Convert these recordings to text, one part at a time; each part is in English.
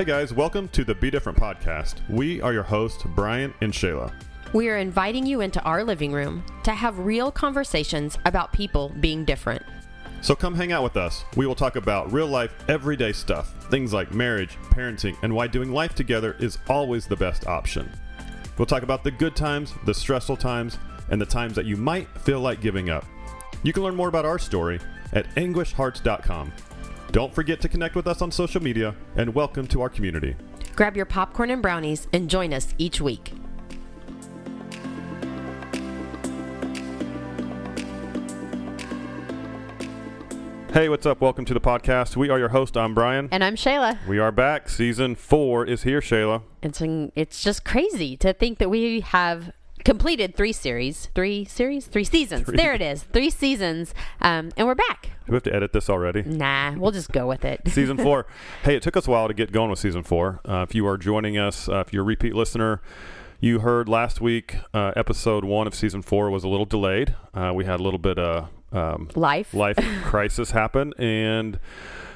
Hey guys, welcome to the Be Different podcast. We are your hosts, Brian and Shayla. We are inviting you into our living room to have real conversations about people being different. So come hang out with us. We will talk about real life, everyday stuff, things like marriage, parenting, and why doing life together is always the best option. We'll talk about the good times, the stressful times, and the times that you might feel like giving up. You can learn more about our story at anguishedhearts.com. Don't forget to connect with us on social media and welcome to our community. Grab your popcorn and brownies and join us each week. Hey, what's up? Welcome to the podcast. We are your host. I'm Brian. And I'm Shayla. We are back. Season four is here, Shayla. It's it's just crazy to think that we have completed three series, three series, three seasons. Three. There it is, three seasons, um, and we're back. We have to edit this already? Nah, we'll just go with it. season four. Hey, it took us a while to get going with season four. Uh, if you are joining us, uh, if you're a repeat listener, you heard last week uh, episode one of season four was a little delayed. Uh, we had a little bit of um, life life crisis happen and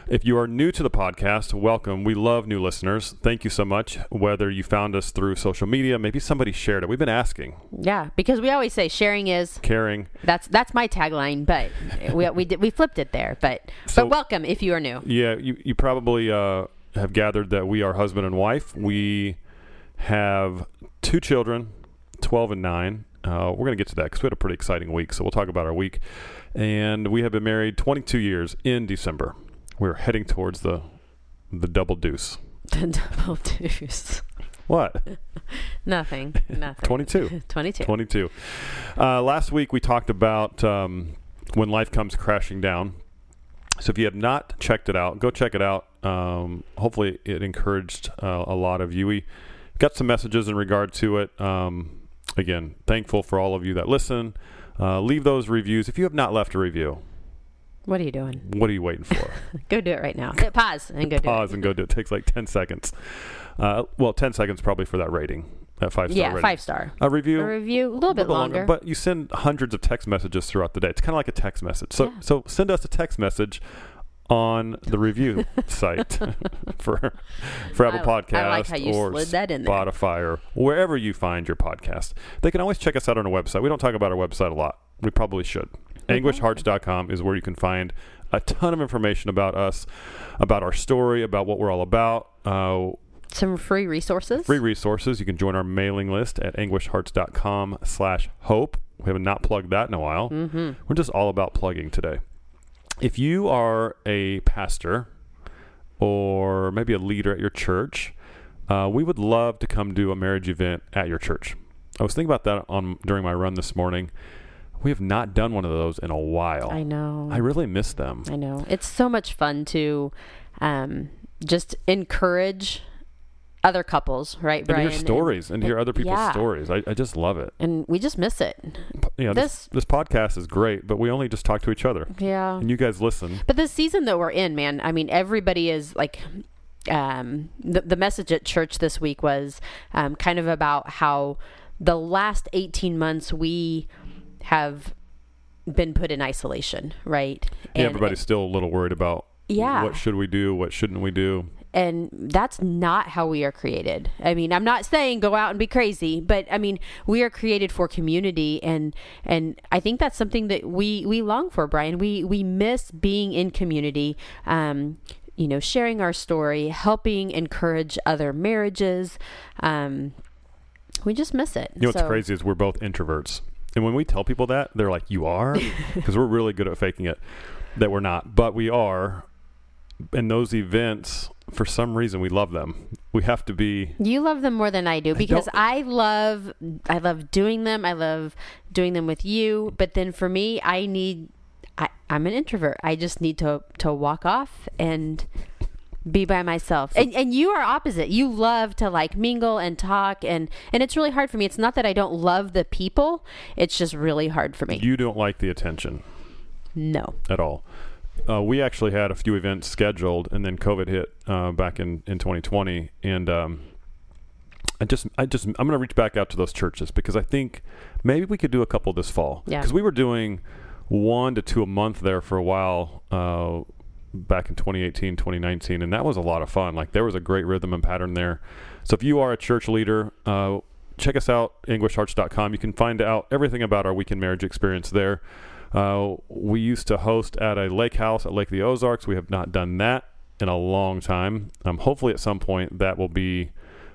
if you are new to the podcast, welcome. We love new listeners. Thank you so much. Whether you found us through social media, maybe somebody shared it. We've been asking. Yeah, because we always say sharing is caring. That's that's my tagline, but we we did, we flipped it there. But so, but welcome if you are new. Yeah, you you probably uh, have gathered that we are husband and wife. We have two children, twelve and nine. Uh, we're going to get to that because we had a pretty exciting week. So we'll talk about our week and we have been married 22 years in December. We're heading towards the the double deuce. The double deuce. What? Nothing. Nothing. 22. 22. 22. Uh, last week we talked about um, when life comes crashing down. So if you have not checked it out, go check it out. Um, hopefully it encouraged uh, a lot of you. We got some messages in regard to it. Um, again, thankful for all of you that listen. Uh, leave those reviews. If you have not left a review, what are you doing? What are you waiting for? go do it right now. Pause and go do it. Pause and go do it. It takes like 10 seconds. Uh, well, 10 seconds probably for that rating. That five star. Yeah, rating. five star. A review. A review, a little, bit, longer. longer. But you send hundreds of text messages throughout the day. It's kind of like a text message. So, yeah. so send us a text message on the review site for for Apple Podcast like or Spotify or wherever you find your podcast. They can always check us out on our website. We don't talk about our website a lot. We probably should. Anguishedhearts.com is where you can find a ton of information about us, about our story, about what we're all about. Uh, some free resources. Free resources. You can join our mailing list at anguishedhearts.com slash hope. We have not plugged that in a while. Mm-hmm. We're just all about plugging today if you are a pastor or maybe a leader at your church, uh, we would love to come do a marriage event at your church. I was thinking about that on during my run this morning. We have not done one of those in a while. I know. I really miss them. I know. It's so much fun to um, just encourage other couples, right, Brian? And hear stories and, and hear other people's yeah. stories. I, I just love it. And we just miss it. Yeah, this, this, this podcast is great, but we only just talk to each other. Yeah. And you guys listen. But the season that we're in, man, I mean, everybody is like um, the, the message at church this week was um, kind of about how the last 18 months we have been put in isolation, right? Yeah, and, everybody's still a little worried about yeah. what should we do, what shouldn't we do and that's not how we are created. I mean, I'm not saying go out and be crazy, but I mean, we are created for community and and I think that's something that we we long for, Brian. We we miss being in community. Um, you know, sharing our story, helping encourage other marriages. Um, we just miss it. You know what's so, crazy is we're both introverts. And when we tell people that, they're like, "You are," because we're really good at faking it. That we're not, but we are. And those events for some reason we love them. We have to be You love them more than I do because I, I, love I love doing them. I love doing them with you, but then for me I need I, I'm an introvert. I just need to to walk off and be by myself. And and you are opposite. You love to like mingle and talk and and it's really hard for me. It's not that I don't love the people. It's just really hard for me. You don't like the attention. No. At all uh, we actually had a few events scheduled, and then COVID hit uh, back in, in 2020, and um, I just I just I'm going to reach back out to those churches because I think maybe we could do a couple this fall. Yeah. Because we were doing one to two a month there for a while. Uh, back in 2018, 2019, and that was a lot of fun. Like there was a great rhythm and pattern there. So if you are a church leader, uh, check us out, anguishedhearts.com. You can find out everything about our weekend marriage experience there. Uh, we used to host at a lake house at Lake the Ozarks. We have not done that in a long time. Um, hopefully, at some point, that will be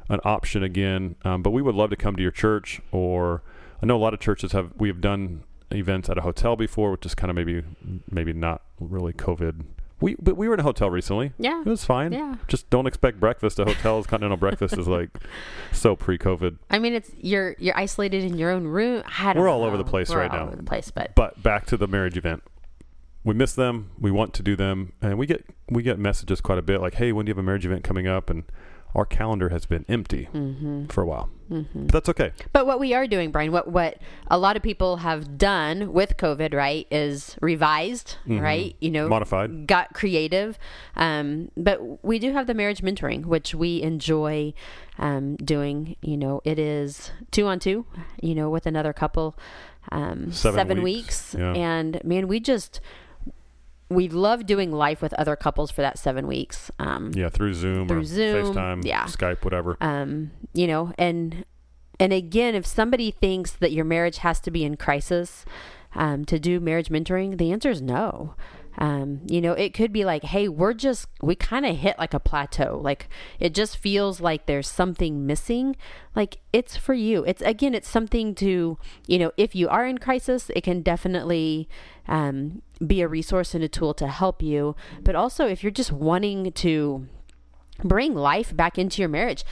an option again. Um, but we would love to come to your church, or I know a lot of churches have. We have done events at a hotel before, which is kind of maybe maybe not really COVID we but we were in a hotel recently. Yeah, it was fine. Yeah, just don't expect breakfast at hotels. Continental breakfast is like so pre-COVID. I mean, it's you're you're isolated in your own room. we're all know. over the place we're right now. Over the place, but but back to the marriage event. We miss them. We want to do them, and we get we get messages quite a bit like, "Hey, when do you have a marriage event coming up?" and our calendar has been empty mm-hmm. for a while. Mm-hmm. But that's okay. But what we are doing, Brian, what what a lot of people have done with COVID, right, is revised, mm-hmm. right? You know, modified, got creative. Um, but we do have the marriage mentoring, which we enjoy um, doing. You know, it is two on two. You know, with another couple, um, seven, seven weeks, weeks. Yeah. and man, we just we love doing life with other couples for that seven weeks. Um, yeah, through Zoom, through Zoom, FaceTime, yeah. Skype, whatever. Um, you know, and and again, if somebody thinks that your marriage has to be in crisis um, to do marriage mentoring, the answer is no. Um, you know, it could be like, hey, we're just, we kind of hit like a plateau. Like it just feels like there's something missing. Like it's for you. It's again, it's something to, you know, if you are in crisis, it can definitely um, be a resource and a tool to help you. But also, if you're just wanting to bring life back into your marriage,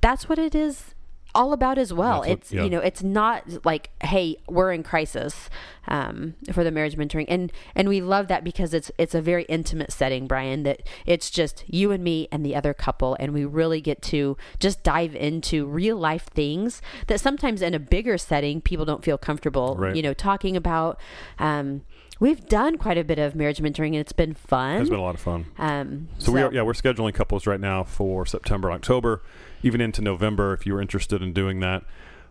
that's what it is all about as well. What, it's yeah. you know, it's not like, hey, we're in crisis um, for the marriage mentoring, and and we love that because it's it's a very intimate setting, Brian. That it's just you and me and the other couple, and we really get to just dive into real life things that sometimes in a bigger setting people don't feel comfortable, right. you know, talking about. Um, we've done quite a bit of marriage mentoring and it's been fun. It's been a lot of fun. Um, so, so, we are, yeah, we're scheduling couples right now for September, October, even into November. If you're interested in doing that,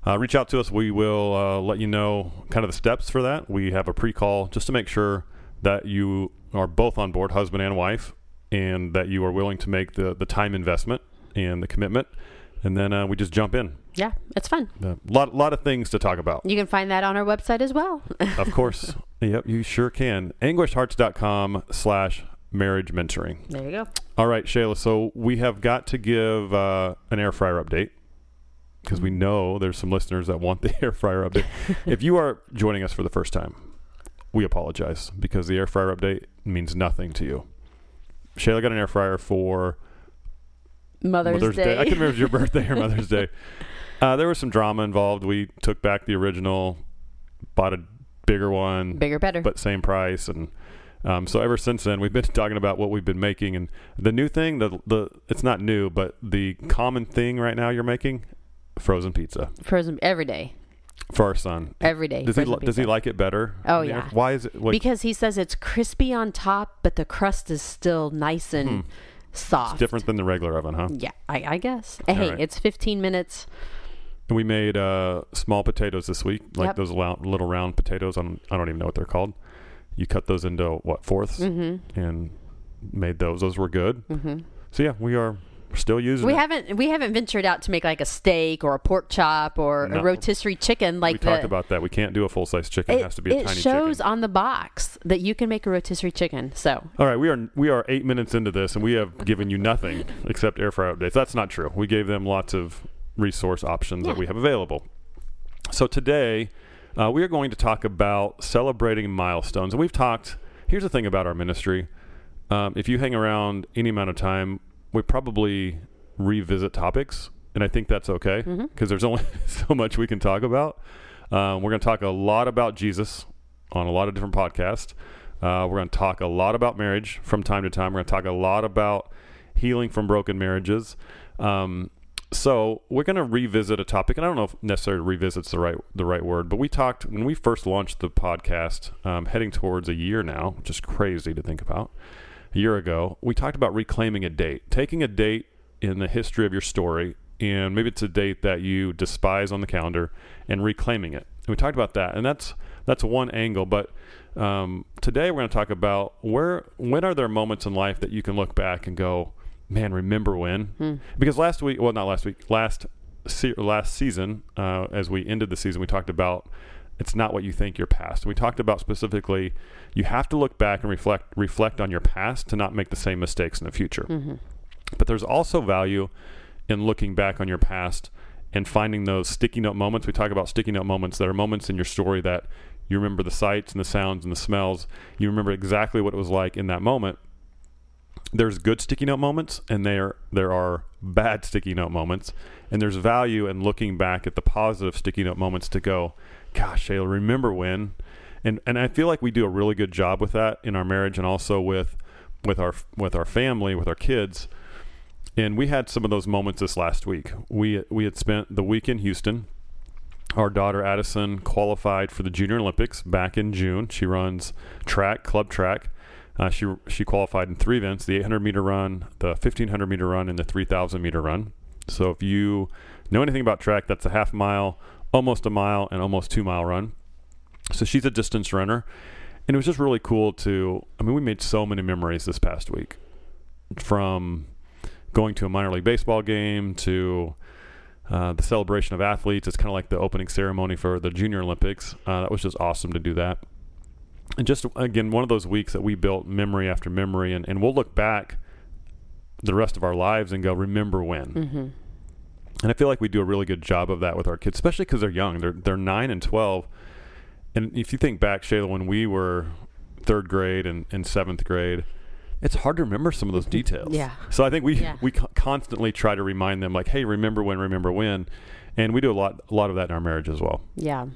uh, reach out to us. We will uh, let you know kind of the steps for that. We have a pre-call just to make sure that you are both on board, husband and wife, and that you are willing to make the the time investment and the commitment. And then uh, we just jump in. Yeah, it's fun. A lot, lot of things to talk about. You can find that on our website as well. of course. Yep, you sure can. Anguishedhearts.com slash marriage mentoring. There you go. All right, Shayla. So we have got to give uh, an air fryer update because we know there's some listeners that want the air fryer update. if you are joining us for the first time, we apologize because the air fryer update means nothing to you. Shayla got an air fryer for Mother's, Mother's Day. Day. I can remember your birthday or Mother's Day. Uh, there was some drama involved. We took back the original, bought a bigger one, bigger, better, but same price, and um, so ever since then we've been talking about what we've been making. And the new thing, the the it's not new, but the common thing right now you're making frozen pizza. Frozen every day. For our son, every day. Does he li- does he like it better? Oh yeah. Why is it? Like, because he says it's crispy on top, but the crust is still nice and. Hmm soft. It's different than the regular oven, huh? Yeah, I, I guess. Hey, right. it's 15 minutes. And we made uh, small potatoes this week, like yep. those little round potatoes. On I don't even know what they're called. You cut those into what 4ths mm-hmm. and made those. Those were good. Mm-hmm. So yeah, we are still using. We it. haven't we haven't ventured out to make like a steak or a pork chop or no. a rotisserie chicken. Like we the, talked about that. We can't do a full size chicken. It, it, has to be a tiny chicken. It shows on the box that you can make a rotisserie chicken. So all right, we are we are eight minutes into this, and we have given you nothing except air fryer updates. That's not true. We gave them lots of resource options yeah. that we have available. So today. Uh, we are going to talk about celebrating milestones. And we've talked, here's the thing about our ministry. Um, if you hang around any amount of time, we probably revisit topics, and I think that's okay because mm-hmm. there's only so much we can talk about. Um, we're going to talk a lot about Jesus on a lot of different podcasts. Uh, we're going to talk a lot about marriage from time to time. We're going to talk a lot about healing from broken marriages. Um, so we're going to revisit a topic, and I don't know if necessarily revisit's the right the right word, but we talked when we first launched the podcast, um, heading towards a year now, which is crazy to think about. A year ago, we talked about reclaiming a date, taking a date in the history of your story, and maybe it's a date that you despise on the calendar, and reclaiming it. And we talked about that, and that's that's one angle. But Um, today, we're going to talk about where when are there moments in life that you can look back and go, man, remember when? Hmm. Because last week, well, not last week, last se- last season, uh, as we ended the season, we talked about it's not what you think your past. We talked about specifically you have to look back and reflect reflect on your past to not make the same mistakes in the future. Mm-hmm. But there's also value in looking back on your past and finding those sticky note moments. We talk about sticky note moments that are moments in your story that you remember the sights and the sounds and the smells. You remember exactly what it was like in that moment. There's good sticky note moments and there there are bad sticky note moments. And there's value in looking back at the positive sticky note moments to go, gosh, Shayla, remember when? And and I feel like we do a really good job with that in our marriage and also with with our with our family, with our kids. And we had some of those moments this last week. We we had spent the week in Houston. Our daughter Addison qualified for the Junior Olympics back in June. She runs track, club track. Uh, she she qualified in three events: the 800 meter run, the 1500 meter run, and the 3000 meter run. So if you know anything about track, that's a half mile, almost a mile, and almost two mile run. So she's a distance runner, and it was just really cool to. I mean, we made so many memories this past week, from going to a minor league baseball game to uh, the celebration of athletes. It's kind of like the opening ceremony for the Junior Olympics. Uh, that was just awesome to do that. And just again, one of those weeks that we built memory after memory, and, and we'll look back the rest of our lives and go, remember when. Mm-hmm. And I feel like we do a really good job of that with our kids, especially because they're young. They're they're nine and twelve. And if you think back, Shayla, when we were third grade and, and seventh grade, it's hard to remember some of those details. Yeah. So I think we Yeah. we constantly try to remind them, like, hey, remember when, remember when, and we do a lot a lot of that in our marriage as well. Yeah.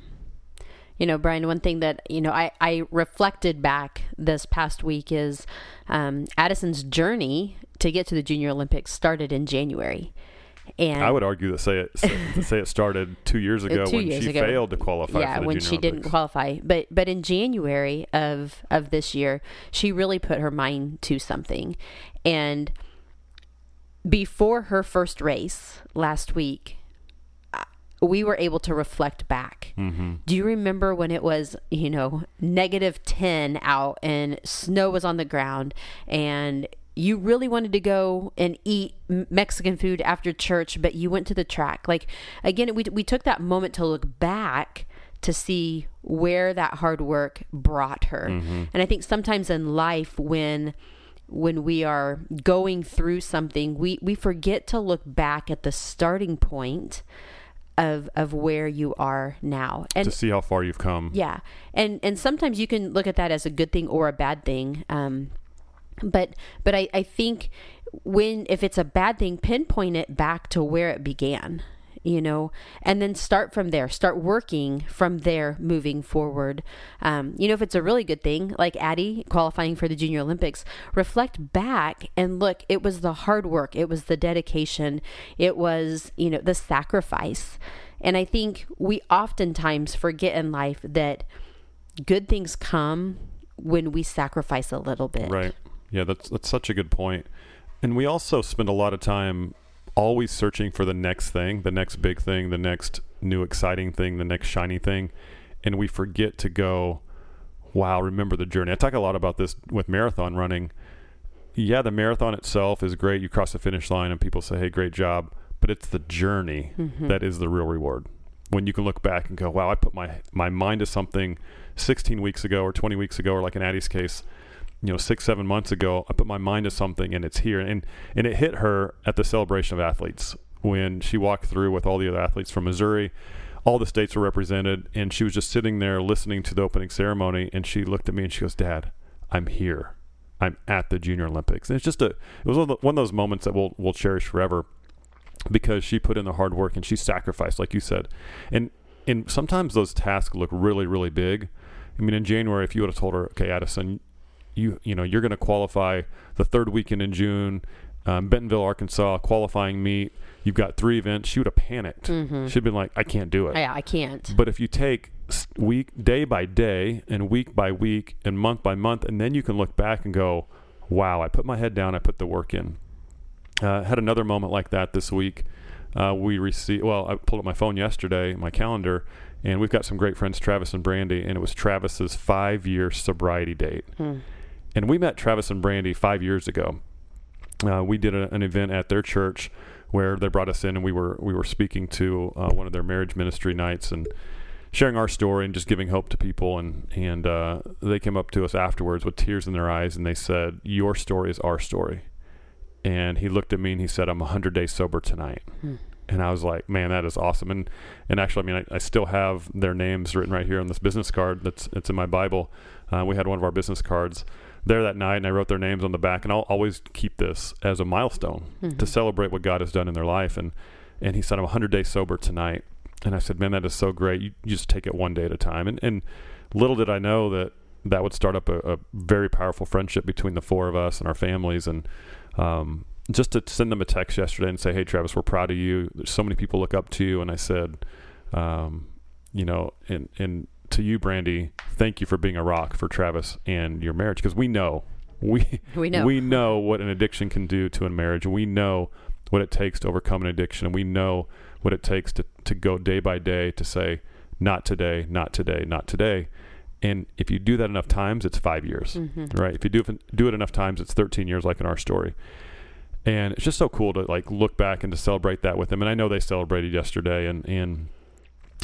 You know, Brian, one thing that, you know, I, I reflected back this past week is um, Addison's journey to get to the Junior Olympics started in January. And I would argue that say it say, say it started two years ago Uh, two when years she ago. failed to qualify. yeah, for the when she didn't qualify. But but in January of of this year, she really put her mind to something. And before her first race last week, we were able to reflect back. Mm-hmm. Do you remember when it was, you know, negative 10 out and snow was on the ground and you really wanted to go and eat Mexican food after church, but you went to the track? Like, again, we, we took that moment to look back to see where that hard work brought her. And I think sometimes in life, when when we are going through something, we, we forget to look back at the starting point of of where you are now. And to see how far you've come. yeah, and and sometimes you can look at that as a good thing or a bad thing. Um, but but I, I think when if it's a bad thing, pinpoint it back to where it began. You know, and then start from there. Start working from there, moving forward. Um, you know, if it's a really good thing, like Addie qualifying for the Junior Olympics, reflect back and look. It was the hard work. It was the dedication. It was you know the sacrifice. And I think we oftentimes forget in life that good things come when we sacrifice a little bit. Right. Yeah, that's that's such a good point. And we also spend a lot of time always searching for the next thing, the next big thing, the next new exciting thing, the next shiny thing, and we forget to go, wow, remember the journey. I talk a lot about this with marathon running. Yeah, the marathon itself is great. You cross the finish line and people say, "Hey, great job." But it's the journey mm-hmm. that is the real reward. When you can look back and go, "Wow, I put my my mind to something 16 weeks ago or 20 weeks ago or like in Addie's case, you know six seven months ago i put my mind to something and it's here. And and it hit her at the celebration of athletes when she walked through with all the other athletes from missouri. All the states were represented and she was just sitting there listening to the opening ceremony and she looked at me and she goes dad i'm here. I'm at the junior olympics. And it's just a it was one of, those moments that we'll we'll cherish forever because she put in the hard work and she sacrificed like you said. And and sometimes those tasks look really really big. I mean in january if you would have told her okay addison you you know you're going to qualify the third weekend in June, um, Bentonville, Arkansas qualifying meet. You've got three events. She would have panicked. She'd been like, I can't do it. Yeah, I can't. But if you take week day by day and week by week and month by month, and then you can look back and go, "Wow, I put my head down. I put the work in." Uh, had another moment like that this week. Uh, we received. Well, I pulled up my phone yesterday, my calendar, and we've got some great friends, Travis and Brandy, and it was Travis's five year sobriety date. Hmm. And we met Travis and Brandy five years ago. Uh, we did a, an event at their church where they brought us in, and we were we were speaking to uh, one of their marriage ministry nights and sharing our story and just giving hope to people. And and uh, they came up to us afterwards with tears in their eyes, and they said, "Your story is our story." And he looked at me and he said, "I'm 100 days sober tonight." Hmm. And I was like, "Man, that is awesome!" And and actually, I mean, I, I still have their names written right here on this business card that's it's in my Bible. Uh, we had one of our business cards there that night, and I wrote their names on the back. And I'll always keep this as a milestone Mhm. to celebrate what God has done in their life. And and he said, "I'm 100 days sober tonight." And I said, "Man, that is so great. You, you just take it one day at a time." And and little did I know that that would start up a, a very powerful friendship between the four of us and our families. And um, just to send them a text yesterday and say, "Hey, Travis, we're proud of you. There's so many people look up to you." And I said, um, you know, and and to you, Brandy, thank you for being a rock for Travis and your marriage because we know we We know. we know what an addiction can do to a marriage. We know what it takes to overcome an addiction. And we know what it takes to, to go day by day to say, not today, not today, not today. And if you do that enough times, it's five years, Mhm. right? If you do it, do it enough times, it's 13 years, like in our story. And it's just so cool to like look back and to celebrate that with them. And I know they celebrated yesterday, and and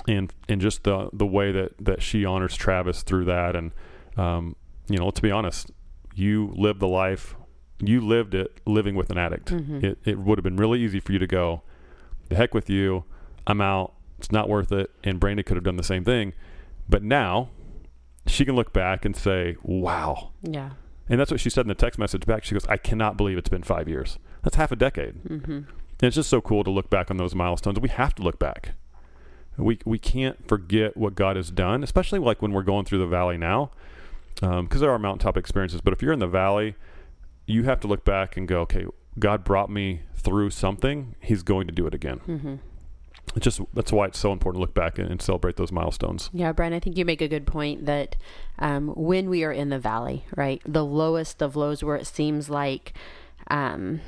and and just the the way that that she honors Travis through that. And um, you know, let's be honest, you lived the life, you lived it living with an addict. Mhm. It it would have been really easy for you to go, the heck with you, I'm out. It's not worth it. And Brandy could have done the same thing, but now she can look back and say, "Wow." Yeah. And that's what she said in the text message back. She goes, "I cannot believe it's been five years. That's half a decade." Mm-hmm. And it's just so cool to look back on those milestones. We have to look back. We we can't forget what God has done, especially like when we're going through the valley now, because there are mountaintop experiences. But if you're in the valley, you have to look back and go, okay, God brought me through something. He's going to do it again. Mm-hmm. It's just that's why it's so important to look back and, and celebrate those milestones. Yeah, Brian, I think you make a good point that um, when we are in the valley, right, the lowest of lows where it seems like, um,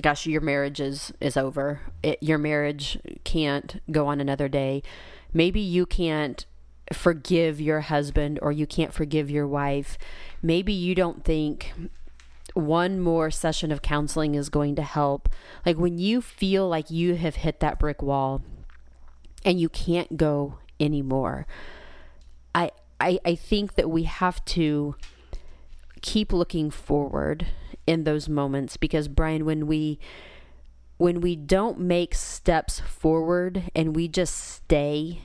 gosh, your marriage is, is over, it, your marriage can't go on another day. Maybe you can't forgive your husband or you can't forgive your wife. Maybe you don't think one more session of counseling is going to help. Like when you feel like you have hit that brick wall and you can't go anymore. I I I think that we have to keep looking forward in those moments because Brian when we when we don't make steps forward and we just stay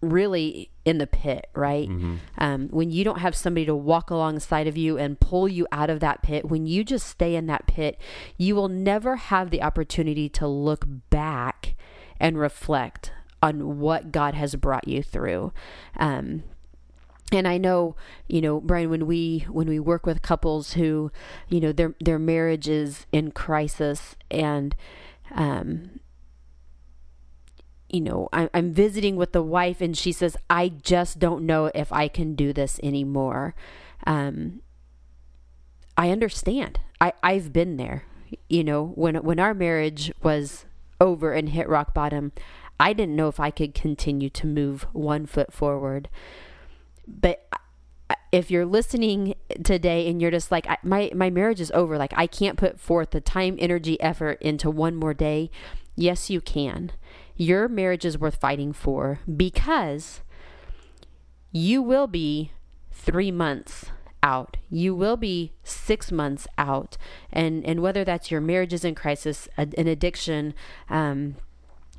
really in the pit, right? Mm-hmm. Um, when you don't have somebody to walk alongside of you and pull you out of that pit, when you just stay in that pit, you will never have the opportunity to look back and reflect on what God has brought you through. Um, and I know, you know, Brian, when we when we work with couples who, you know, their their marriage is in crisis, and um, you know, I, I'm visiting with the wife, and she says, "I just don't know if I can do this anymore." Um, I understand. I I've been there. You know, when when our marriage was over and hit rock bottom, I didn't know if I could continue to move one foot forward. But if you're listening today and you're just like my my marriage is over, like I can't put forth the time, energy, effort into one more day, yes you can. Your marriage is worth fighting for because you will be 3 months out. You will be 6 months out. And and whether that's your marriage is in crisis, an addiction, um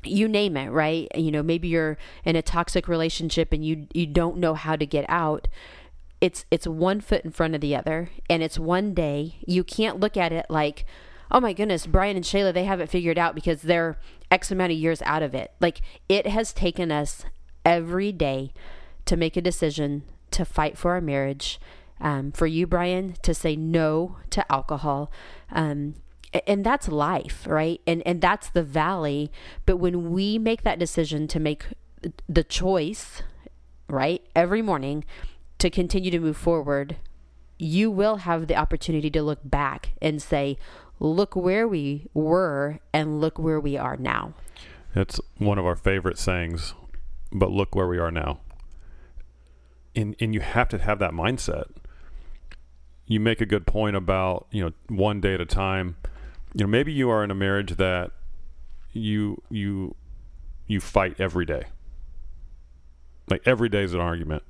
you name it, right? You know, maybe you're in a toxic relationship and you you don't know how to get out. It's it's one foot in front of the other and it's one day. You can't look at it like, "Oh my goodness, Brian and Shayla, they have it figured out because they're X amount of years out of it." Like it has taken us every day to make a decision to fight for our marriage. Um, for you, Brian, to say no to alcohol. Um, and that's life right and and that's the valley but when we make that decision to make the choice right every morning to continue to move forward you will have the opportunity to look back and say look where we were and look where we are now that's one of our favorite sayings, but look where we are now. And and you have to have that mindset. You make a good point about, you know, one day at a time. You know, maybe you are in a marriage that you you you fight every day. Like every day is an argument.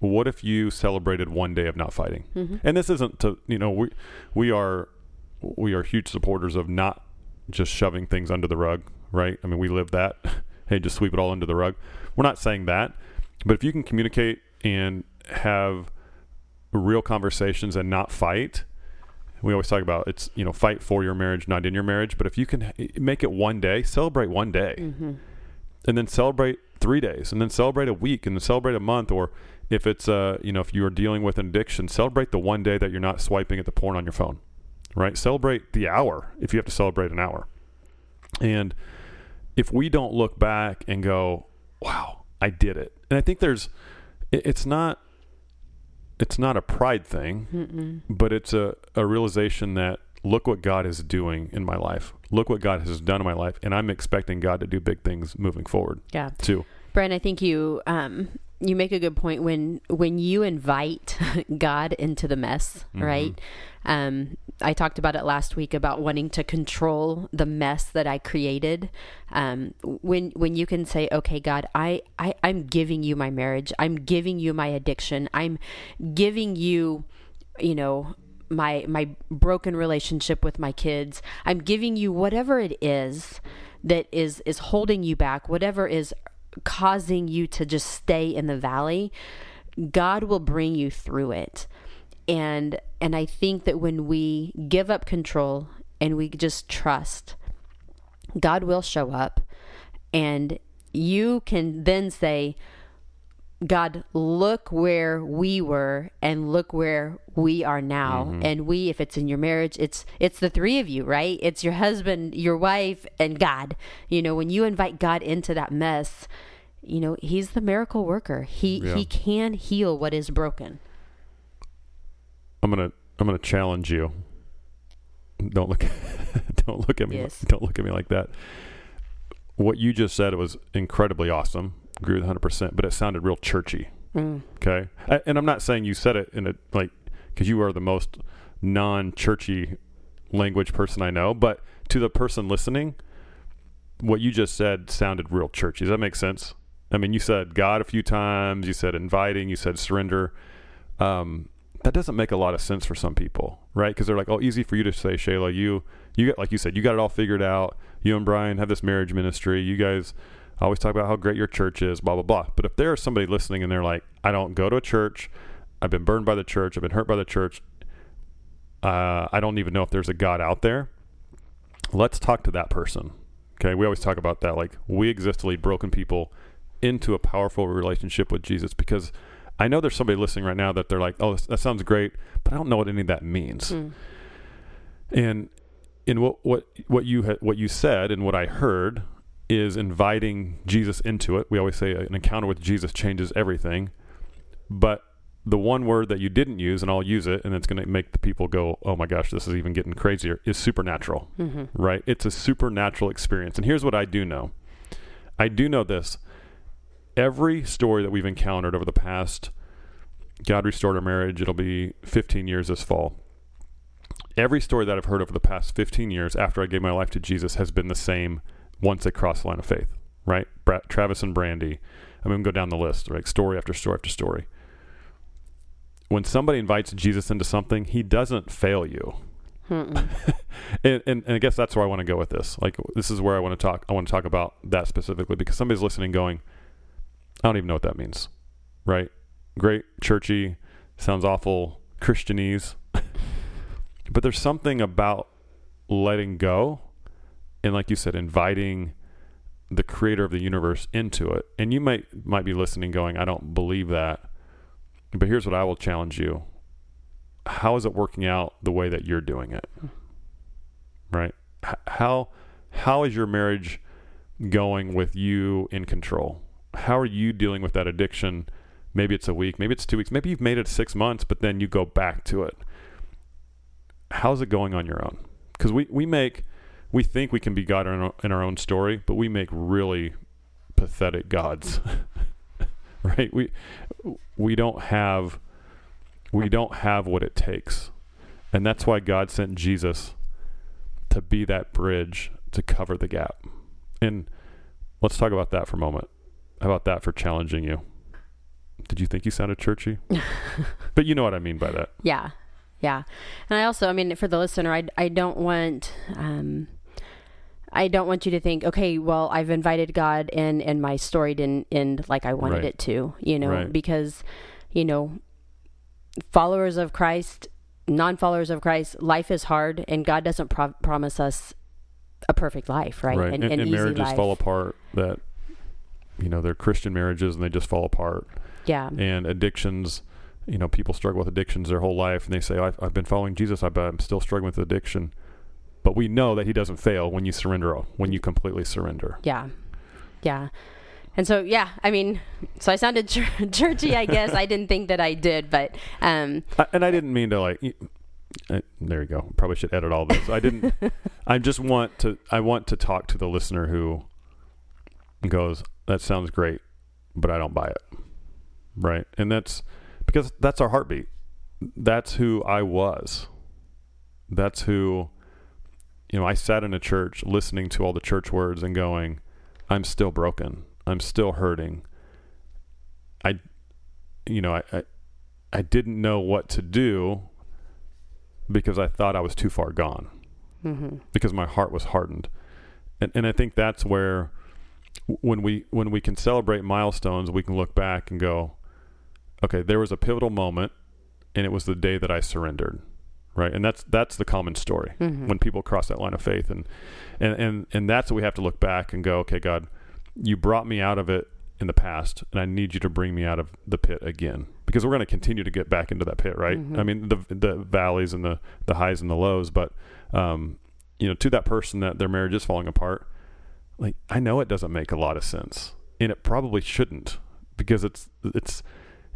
What if you celebrated one day of not fighting? Mm-hmm. And this isn't to you know we we are we are huge supporters of not just shoving things under the rug, right? I mean, we live that. hey, just sweep it all under the rug. We're not saying that, but if you can communicate and have real conversations and not fight, we always talk about it's you know fight for your marriage, not in your marriage. But if you can make it one day, celebrate one day, Mm-hmm. and then celebrate three days, and then celebrate a week, and then celebrate a month, or if it's uh you know if you are dealing with an addiction, celebrate the one day that you're not swiping at the porn on your phone, right? Celebrate the hour if you have to celebrate an hour, and if we don't look back and go, wow, I did it, and I think there's it's not it's not a pride thing Mm-mm. but it's a, a realization that look what God is doing in my life. Look what God has done in my life, and I'm expecting God to do big things moving forward Yeah. too. Brian, I think you um, you make a good point when when you invite God into the mess, Mhm. right? Um, I talked about it last week about wanting to control the mess that I created. Um, when when you can say, "Okay, God, I, I I'm giving you my marriage. I'm giving you my addiction. I'm giving you, you know." my my broken relationship with my kids i'm giving you whatever it is that is is holding you back whatever is causing you to just stay in the valley god will bring you through it. And and i think that when we give up control and we just trust god will show up. And you can then say God, look where we were and look where we are now. Mhm. And we, if it's in your marriage, it's it's the three of you, right? It's your husband, your wife, and God. You know, when you invite God into that mess, you know, he's the miracle worker. He Yeah. he can heal what is broken. I'm gonna I'm gonna challenge you. Don't look don't look at me Yes. don't look at me like that. What you just said was incredibly awesome. Agree with 100, percent but it sounded real churchy. Mm. Okay, I, and I'm not saying you said it in a like because you are the most non-churchy language person I know, but to the person listening, what you just said sounded real churchy. Does that make sense? I mean, you said God a few times, you said inviting, you said surrender. Um, that doesn't make a lot of sense for some people, right? Because they're like, "Oh, easy for you to say, Shayla. You, you got like you said, you got it all figured out. You and Brian have this marriage ministry. You guys always talk about how great your church is, blah blah blah." But if there's somebody listening and they're like, "I don't go to a church. I've been burned by the church. I've been hurt by the church. Uh, I don't even know if there's a God out there." Let's talk to that person. Okay, we always talk about that. Like we exist to lead broken people into a powerful relationship with Jesus because I know there's somebody listening right now that they're like, "Oh, that sounds great," but I don't know what any of that means. Mm. And in what what what you had, what you said and what I heard is inviting Jesus into it. We always say an encounter with Jesus changes everything, but the one word that you didn't use, and I'll use it, and it's going to make the people go, "Oh my gosh, this is even getting crazier." Is supernatural, hmm right? It's a supernatural experience. And here's what I do know: I do know this. Every story that we've encountered over the past, God restored our marriage. It'll be 15 years this fall. Every story that I've heard over the past 15 years after I gave my life to Jesus has been the same once they cross the line of faith, right? Travis and Brandy. Going to go down the list, right? Story after story after story. When somebody invites Jesus into something, he doesn't fail you. And, and, and I guess that's where I want to go with this. Like, this is where I want to talk. I want to talk about that specifically because somebody's listening, going, "I don't even know what that means." Right? Great, churchy, sounds awful, Christianese, but there's something about letting go, and like you said, inviting the Creator of the universe into it. And you might might be listening, going, "I don't believe that," but here's what I will challenge you: How is it working out the way that you're doing it? right? How how is your marriage going with you in control? How are you dealing with that addiction? Maybe it's a week maybe it's two weeks maybe you've made it six months but then you go back to it. How's it going on your own? Because we, we make we think we can be God in our, in our own story, but we make really pathetic gods. right? We we don't have we don't have what it takes. And that's why God sent Jesus to be that bridge to cover the gap. And let's talk about that for a moment. How about that for challenging you? Did you think you sounded churchy? but you know what I mean by that. Yeah. Yeah. And I also, I mean, for the listener, I, I don't want, um, I don't want you to think, okay, well, I've invited God in and my story didn't end like I wanted Right. it to, you know, Right. because, you know, followers of Christ, non followers of Christ, life is hard and God doesn't pro- promise us a perfect life, right? Right. An, and an and marriages life. fall apart that you know, they're Christian marriages and they just fall apart. Yeah. and addictions you know people struggle with addictions their whole life and they say I've, I've been following jesus but i'm still struggling with addiction but we know that he doesn't fail when you surrender when you completely surrender. Yeah. Yeah. And so, yeah, I mean, so I sounded chur- churchy, I guess. I didn't think that I did, but um, I, and i didn't mean to like uh, there you go. Probably should edit all this. I didn't i just want to i want to talk to the listener who goes that sounds great but i don't buy it. Right? And that's because that's our heartbeat. That's who i was. That's who you know i sat in a church listening to all the church words and going i'm still broken. I'm still hurting. I you know i i, I didn't know what to do because i thought i was too far gone. Mhm. because my heart was hardened. And and i think that's where when we when we can celebrate milestones we can look back and go okay there was a pivotal moment and it was the day that i surrendered right and that's that's the common story Mhm. when people cross that line of faith and and and and that's what we have to look back and go okay god you brought me out of it in the past and i need you to bring me out of the pit again because we're going to continue to get back into that pit right Mhm. i mean the the valleys and the the highs and the lows but um you know to that person that their marriage is falling apart like i know it doesn't make a lot of sense and it probably shouldn't because it's it's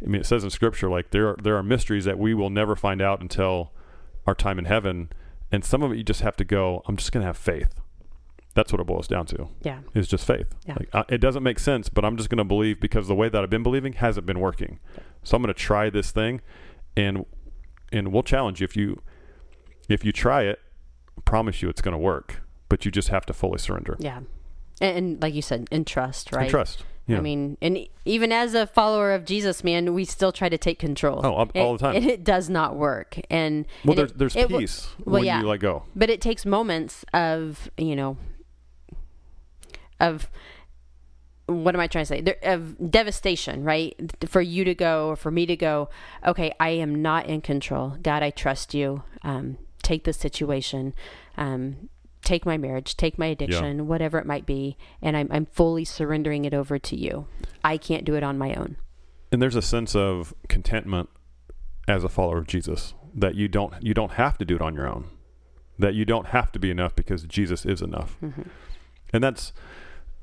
i mean it says in scripture like there are there are mysteries that we will never find out until our time in heaven and some of it you just have to go i'm just going to have faith that's what it boils down to Yeah. It's just faith Yeah. like uh, it doesn't make sense but i'm just going to believe because the way that i've been believing hasn't been working so i'm going to try this thing and and we'll challenge you if you if you try it I promise you it's going to work but you just have to fully surrender Yeah. And, and like you said, in trust, right? and trust yeah I mean, and even as a follower of Jesus, man, we still try to take control. Oh, all- all the time. And it does not work. And well and there's, it- there's it peace well, when yeah. you let go but it takes moments of you know of what am i trying to say there, of devastation right for you to go or for me to go okay i am not in control god i trust you um, take the situation um, take my marriage take my addiction whatever it might be and I'm, I'm fully surrendering it over to you. I can't do it on my own. And there's a sense of contentment as a follower of Jesus that you don't you don't have to do it on your own that you don't have to be enough because Jesus is enough. Mm-hmm. And that's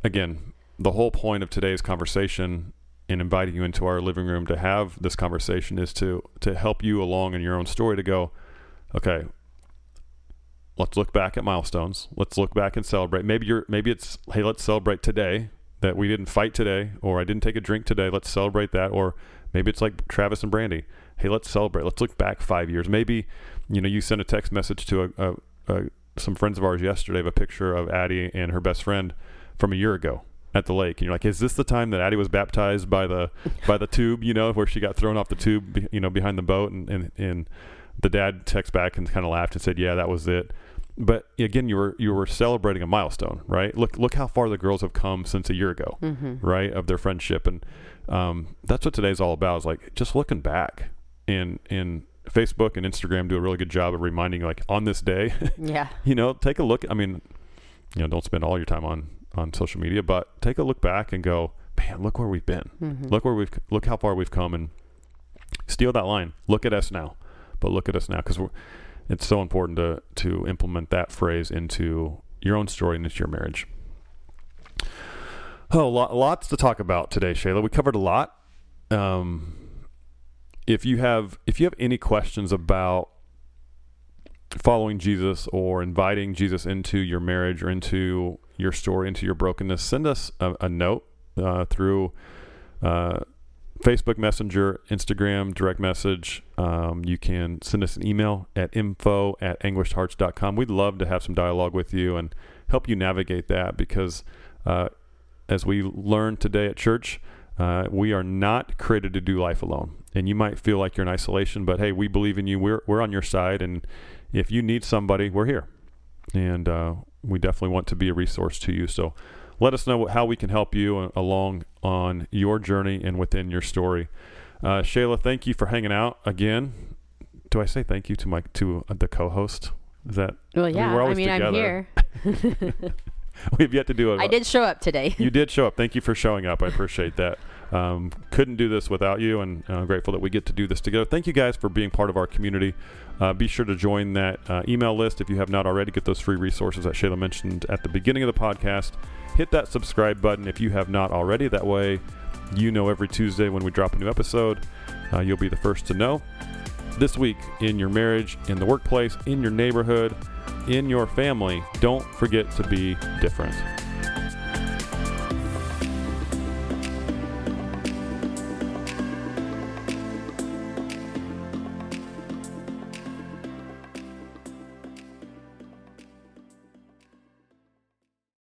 again the whole point of today's conversation in inviting you into our living room to have this conversation is to to help you along in your own story to go okay let's look back at milestones. Let's look back and celebrate. Maybe you're maybe it's hey let's celebrate today that we didn't fight today or i didn't take a drink today. Let's celebrate that. Or maybe it's like travis and brandy. Hey let's celebrate. Let's look back five years. Maybe you know you sent a text message to a, a, a some friends of ours yesterday of a picture of addie and her best friend from a year ago at the lake. And you're like is this the time that addie was baptized by the by the tube you know where she got thrown off the tube you know behind the boat? And and, and the dad texted back and kind of laughed and said yeah that was it but again you were you were celebrating a milestone right? Look look how far the girls have come since a year ago right of their friendship. And um, that's what today's all about is like just looking back and and facebook and instagram do a really good job of reminding like on this day yeah. you know take a look i mean you know don't spend all your time on on social media but take a look back and go man look where we've been. Look where we've look how far we've come. And steal that line. Look at us now but look at us now because it's so important to to implement that phrase into your own story and into your marriage. Oh lot, lots to talk about today shayla. We covered a lot. Um if you have if you have any questions about following Jesus or inviting Jesus into your marriage or into your story, into your brokenness, send us a, a note uh, through uh, Facebook Messenger, Instagram, direct message. Um, you can send us an email at info at anguishedhearts.com. We'd love to have some dialogue with you and help you navigate that because uh, as we learned today at church, uh, we are not created to do life alone. And you might feel like you're in isolation, but hey, we believe in you. We're, we're on your side. And if you need somebody, we're here. And uh, we definitely want to be a resource to you. So let us know how we can help you along on your journey and within your story. Uh, Shayla, thank you for hanging out again. Do I say thank you to my to the co-host? Is that well? Yeah, I mean, I mean I'm here. We've yet to do it. I did show up today. you did show up. Thank you for showing up. I appreciate that. Um, couldn't do this without you, and I'm grateful that we get to do this together. Thank you guys for being part of our community. Uh, be sure to join that uh, email list if you have not already. Get those free resources that Shayla mentioned at the beginning of the podcast. Hit that subscribe button if you have not already. That way, you know every Tuesday when we drop a new episode. Uh, you'll be the first to know. This week, in your marriage, in the workplace, in your neighborhood, in your family, don't forget to be different.